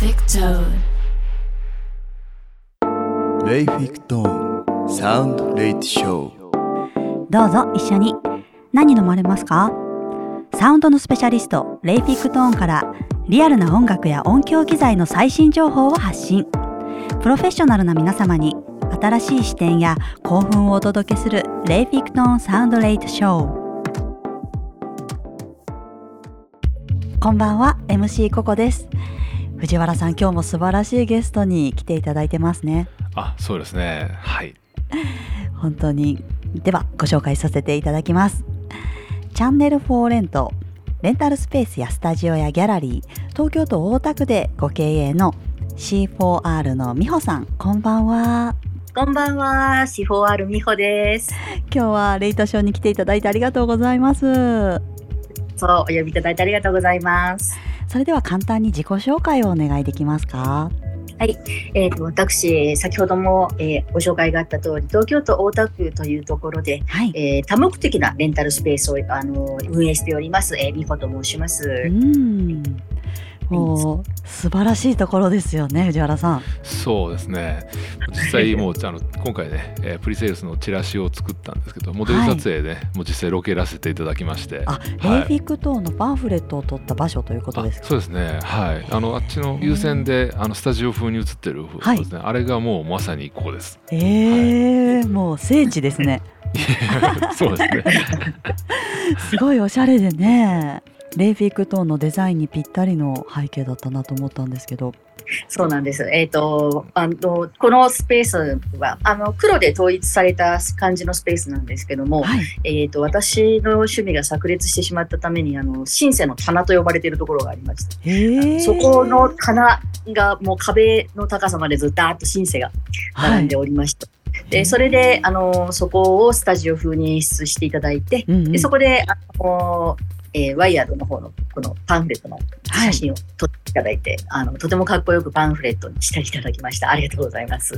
Leifik Tone. レイフィクトーンサウンドレイトショーどうぞ一緒に。何飲まれますか？サウンドのスペシャリストレイフィックトーンからリアルな音楽や音響機材の最新情報を発信。プロフェッショナルな皆様に新しい視点や興奮をお届けするレイフィックトーンサウンドレイトショーこんばんは MC ココです藤原さん今日も素晴らしいゲストに来ていただいてますねあ、そうですね。はい。本当にではご紹介させていただきますチャンネル4レントレンタルスペースやスタジオやギャラリー東京都大田区でご経営の C4R の美穂さんこんばんはこんばんは、C4R 美穂です。今日はレイトショーに来ていただいてありがとうございますそう、お呼びいただいてありがとうございます。それでは簡単に自己紹介をお願いできますか？えーと私、先ほども、えーご紹介があった通り、東京都大田区というところで、はい、えー多目的なレンタルスペースをあの運営しております、えー美穂と申します。うんもう素晴らしいところですよね藤原さんそうですね。実際もうあの今回ね、えープリセールスのチラシを作ったんですけど、モデル撮影で、もう実際ロケらせていただきまして。あ、レイフィックトーンのパンフレットを取った場所ということですか？あそうですね。はい。あのあっちの優先であのスタジオ風に映ってる方ですね。あれがもうまさにここです。ええもう聖地ですね そうですね。すごいおしゃれでねレイフィックトーンのデザインにぴったりの背景だったなと思ったんですけど。そうなんです。えっ、と、あの、このスペースは、あの、黒で統一された感じのスペースなんですけども、はい。えっ、と、私の趣味が炸裂してしまったために、あの、シンセの棚と呼ばれているところがありまして、そこの棚がもう壁の高さまでずっとシンセが並んでおりました。で、それで、あの、そこをスタジオ風に演出していただいて、うんうん。でそこで、あの、えーワイヤードの方のこのパンフレットの写真を撮っていただいて、あのとてもかっこよくパンフレットにしていただきました。ありがとうございます。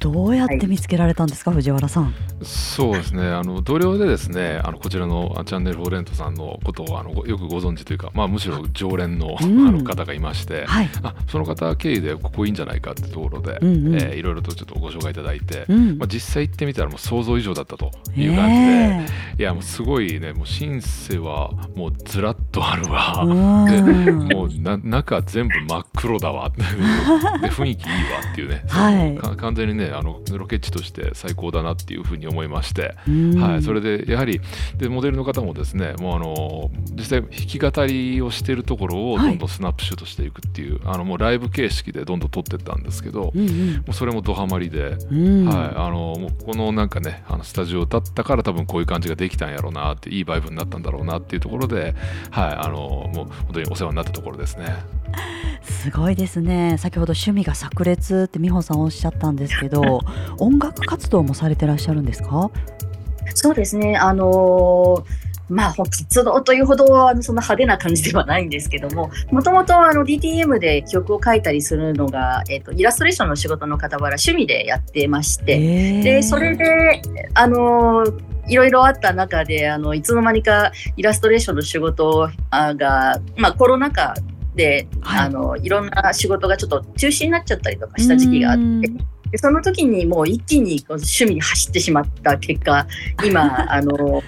どうやって見つけられたんですか、藤原さん？そうですね。あの同僚でですね、あのこちらのあチャンネルフォーレントさんのことをあのごよくご存知というか、まあむしろ常連の,、うん。あの方がいまして、はい。あその方経由でここいいんじゃないかってところで、うんうん。えーいろいろとちょっとご紹介いただいて、うん。まあ、実際行ってみたらもう想像以上だったという感じで、ねいやもうすごいねもうシンセはもうずらっとあるえわ。うん。もう な中全部真っ黒だわ。で雰囲気いいわっていうね、はい。か完全にねあのロケ地として最高だなっていうふうに思いまして、うん。はい、それでやはりでモデルの方もですねもうあの実際弾き語りをしているところをはい。どんどんスナップシュートしていくっていう、あのもうライブ形式でどんどん撮ってったんですけど、もうんうん。うそれもドハマりで。うん。はい、あのもうこのなんかねあのスタジオだったから多分こういう感じができたんやろうなっていいバイブになったんだろうなっていうところで、はい、あのもう本当にお世話になったところですね。すごいですね先ほど趣味が炸裂って美穂さんおっしゃったんですけど 音楽活動もされてらっしゃるんですか？そうですね。あのーまあ、活動というほどあのそんな派手な感じではないんですけども、もともとあの DTM で曲を書いたりするのが、えっとイラストレーションの仕事の傍ら趣味でやってまして、えでそれであのいろいろあった中であのいつの間にかイラストレーションの仕事あが、まあ、コロナ禍で、はい。あのいろんな仕事がちょっと中止になっちゃったりとかした時期があってでその時にもう一気にこう趣味に走ってしまった結果今 あの、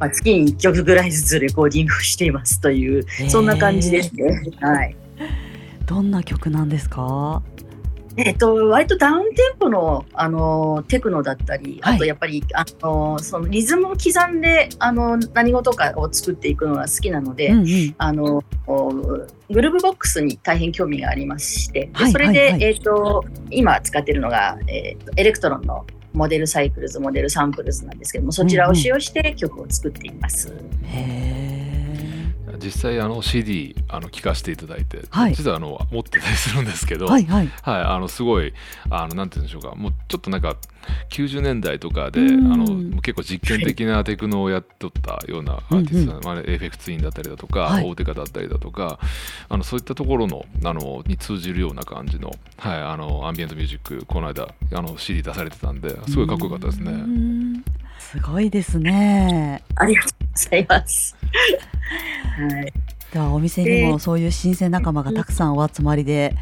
まあ、月に1曲ぐらいずつレコーディングをしていますというそんな感じですね。はい。どんな曲なんですか？えっと、割とダウンテンポの、あのテクノだったり、はい。あとやっぱり、あのそのリズムを刻んであの何事かを作っていくのが好きなので、うんうん。あのおグルーブボックスに大変興味がありまして、ではいそれで、はいはい。えっと今使ってるのが、えっとエレクトロンのモデルサイクルズ、モデルサンプルズなんですけども、そちらを使用して曲を作っています。へ実際あの CD あの聞かせていただいて、はい。実はあの持ってたりするんですけど、ーはいはい。はい、あのすごいあのなんて言うんでしょうかもうちょっとなんか90年代とかであうん。の結構実験的なテクノをやっとったようなアーティスト、まあ、エフェクツインだったりだとか、はい。大手カだったりだとかあのそういったところのあのに通じるような感じの,、はい、あのアンビエントミュージックこの間あの CD 出されてたんですごいかっこよかったですうね。ん。すごいですね。ありがとうございます。はい。ではお店にもそういう新鮮仲間がたくさんお集まりで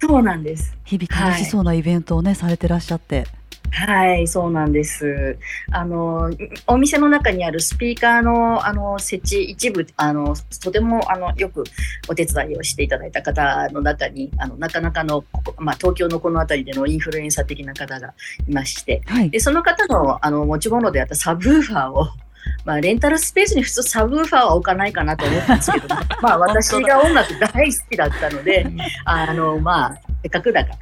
そうなんです。日々楽しそうなイベントをね、されてらっしゃってはい、そうなんです。あの、お店の中にあるスピーカーの、あの、設置一部、あの、とても、あの、よくお手伝いをしていただいた方の中に、あの、なかなかの、ここまあ、東京のこの辺りでのインフルエンサー的な方がいまして、はいで、その方の、あの、持ち物であったサブウーファーを、まあ、レンタルスペースに普通サブウーファーは置かないかなと思ったんですけど、まあ、私が音楽大好きだったので、あの、まあ、せっかくだから、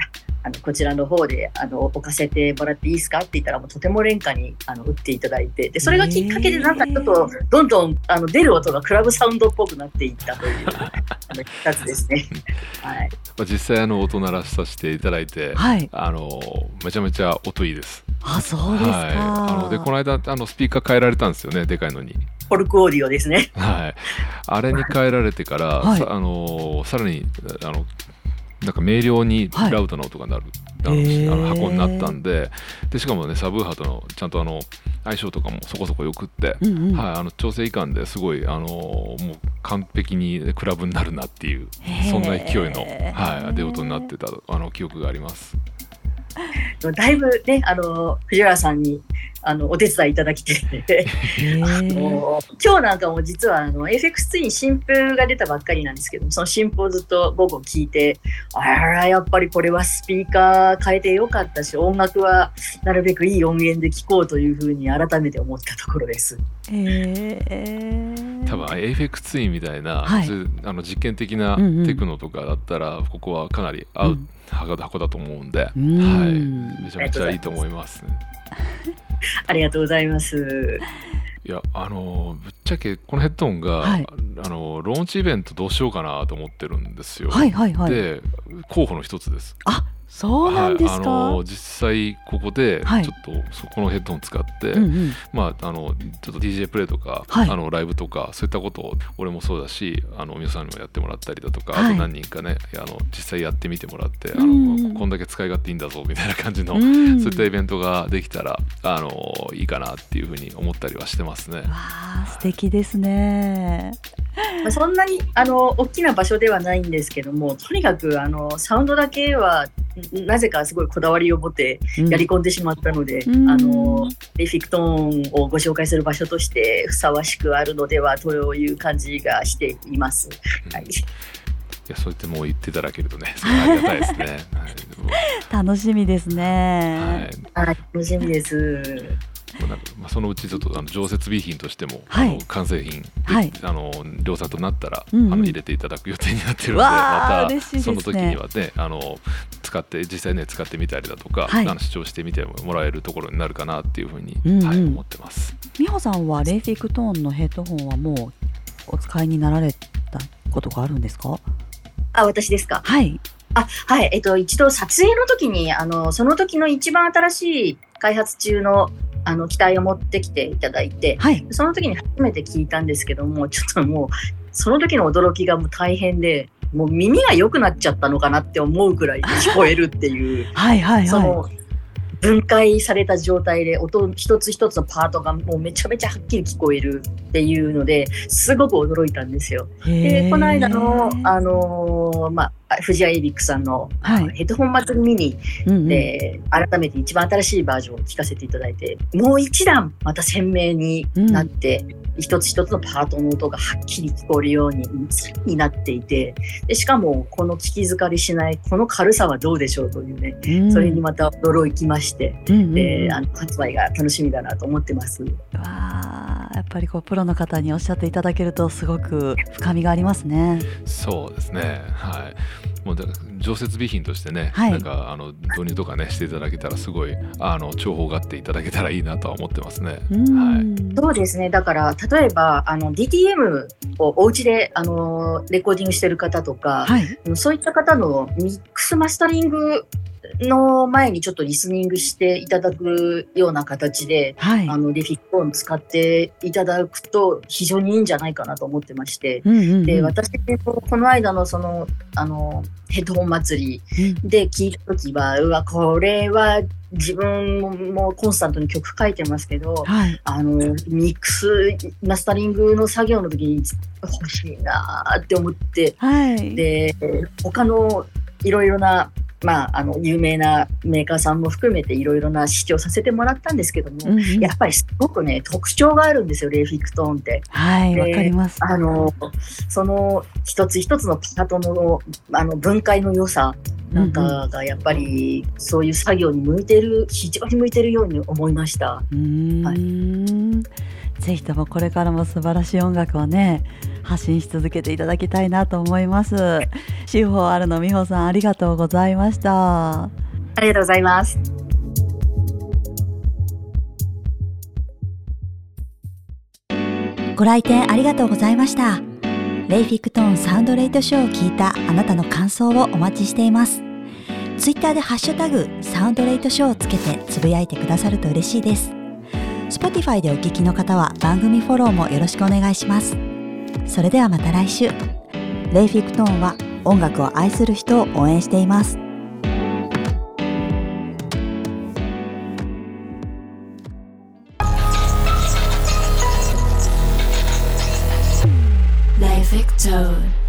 あの、こちらの方で、あの、置かせてもらっていいですかって言ったら、もうとても廉価に、あの、売っていただいて、で、それがきっかけで、なんかちょっと、どんどん、あの、出る音がクラブサウンドっぽくなっていったという、あの、ですね。はい。まあ、実際あの音鳴らしさせていただいて、はいあのめちゃめちゃ音いいです。あそうですか、はい、あのでこの間あのスピーカー変えられたんですよねでかいのに。ポルクオーディオですね。はい、あれに変えられてから、はい。さあのさらにあのなんか明瞭にはい。ラウドな音が鳴る、あのへー。あの箱になったんで。でしかもねサブウーハーとのちゃんとあの相性とかもそこそこよくって、うんうん。はい、あの調整いかんですごいあのもう完璧にクラブになるなっていうそんな勢いの、はい、出音になってたあの記憶があります。だいぶね、あの、藤原さんに、あの、お手伝いいただきて、へー。もう今日なんかも実はあの FX2 に新譜が出たばっかりなんですけどその新譜をずっと午後聞いてあらやっぱりこれはスピーカー変えてよかったし音楽はなるべくいい音源で聴こうというふうに改めて思ったところです。へー多分 AFX ツインみたいな、はいあの実験的なうんうんテクノとかだったら、ここはかなり合う、箱だと思うんで、うんはい、めちゃめちゃいいと思います、ね。ありがとうございます。いやあのぶっちゃけこのヘッドホンが、はいあのローンチイベントどうしようかなと思ってるんですよ。はいはいはいで候補の一つです。あそうなんですか、はい、あの実際ここではい。ちょっとそこのヘッドホン使って、うんうん。まああのちょっと DJ プレイとか、はい。あのライブとかそういったことを俺もそうだしあの皆さんにもやってもらったりだとか、はい。あと何人かねあの実際やってみてもらってあうん。のこんだけ使い勝手いいんだぞみたいな感じの、うん。そういったイベントができたらあのいいかなっていうふうに思ったりはしてますね。わあ素敵ですね。まあ、そんなにあの大きな場所ではないんですけどもとにかくあのサウンドだけはんなぜかすごいこだわりを持ってやり込んでしまったので、うん。あのレフィクトーンをご紹介する場所としてふさわしくあるのではという感じがしています。はい、いやそうやってもう言っていただけるとね ありがたいですね。はい。も楽しみですうね、はいはい、楽しみです。もうなんかまあ、そのうちちょっとあの常設備品としても、はい。あの完成品で、はい。あの量産となったら、うんうん。あの入れていただく予定になってるのでまたその時にはねあの使って実際ね使ってみたりだとか、はい。あの視聴してみてもらえるところになるかなっていうふうに、うんうん。はい、思ってます。美穂さんはレイフィクトーンのヘッドホンはもうお使いになられたことがあるんですか？あ、私ですか？はい。あ、はい、えっと、一度撮影の時に、あの、その時の一番新しい開発中の、あの、機体を持ってきていただいて、はい。その時に初めて聞いたんですけども、ちょっともう、その時の驚きがもう大変で、もう耳が良くなっちゃったのかなって思うくらい聞こえるっていう、はいはいはその、分解された状態で音一つ一つのパートがもうめちゃめちゃはっきり聞こえるっていうのですごく驚いたんですよ。いでこの間のあのーまあ藤谷エリックさんの、はい。ヘッドホン祭りミニうんうん。で、改めて一番新しいバージョンを聞かせていただいてもう一段また鮮明になって、一つ一つのパートの音がはっきり聞こえるようにになっていてでしかもこの聞き疲れしないこの軽さはどうでしょうというねうんそれにまた驚きまして、うんうんうんであの発売が楽しみだなと思ってます。わあやっぱりこうプロの方におっしゃっていただけるとすごく深みがありますね。そうですねはいもうだ常設備品としてね、はいなんかあの導入とかねしていただけたらすごいあの重宝がっていただけたらいいなとは思ってますね。うんはいそうですね。だから、例えば、あの、DTM をお家で、あの、レコーディングしてる方とか、はい。そういった方のミックスマスタリングの前にちょっとリスニングしていただくような形で、はい。あのレフィックを使っていただくと非常にいいんじゃないかなと思ってまして、うんうんうんで私もこの間のそのあのヘッドホン祭りで聞いた時はうわこれは自分もコンスタントに曲書いてますけどはい。あのミックスマスタリングの作業の時に欲しいなーって思ってはい。で他のいろいろな、まあ、あの有名なメーカーさんも含めていろいろな試聴させてもらったんですけども、うんうんやっぱりすごくね特徴があるんですよレイフィクトーンって。はい、でわかります。あのその一つ一つのパートのあの分解の良さなんかがやっぱりそういう作業に向いてる非常に向いてるように思いました。うーんぜひともこれからも素晴らしい音楽をね発信し続けていただきたいなと思います。司法あるの美穂さんありがとうございました。ありがとうございます。ご来店ありがとうございました。レイフィクトーンサウンドレイトショーを聞いたあなたの感想をお待ちしています。ツイッターでハッシュタグサウンドレイトショーをつけてつぶやいてくださると嬉しいです。Spotify でお聞きの方は番組フォローもよろしくお願いします。それではまた来週。レイフィクトーンは音楽を愛する人を応援しています。Victor.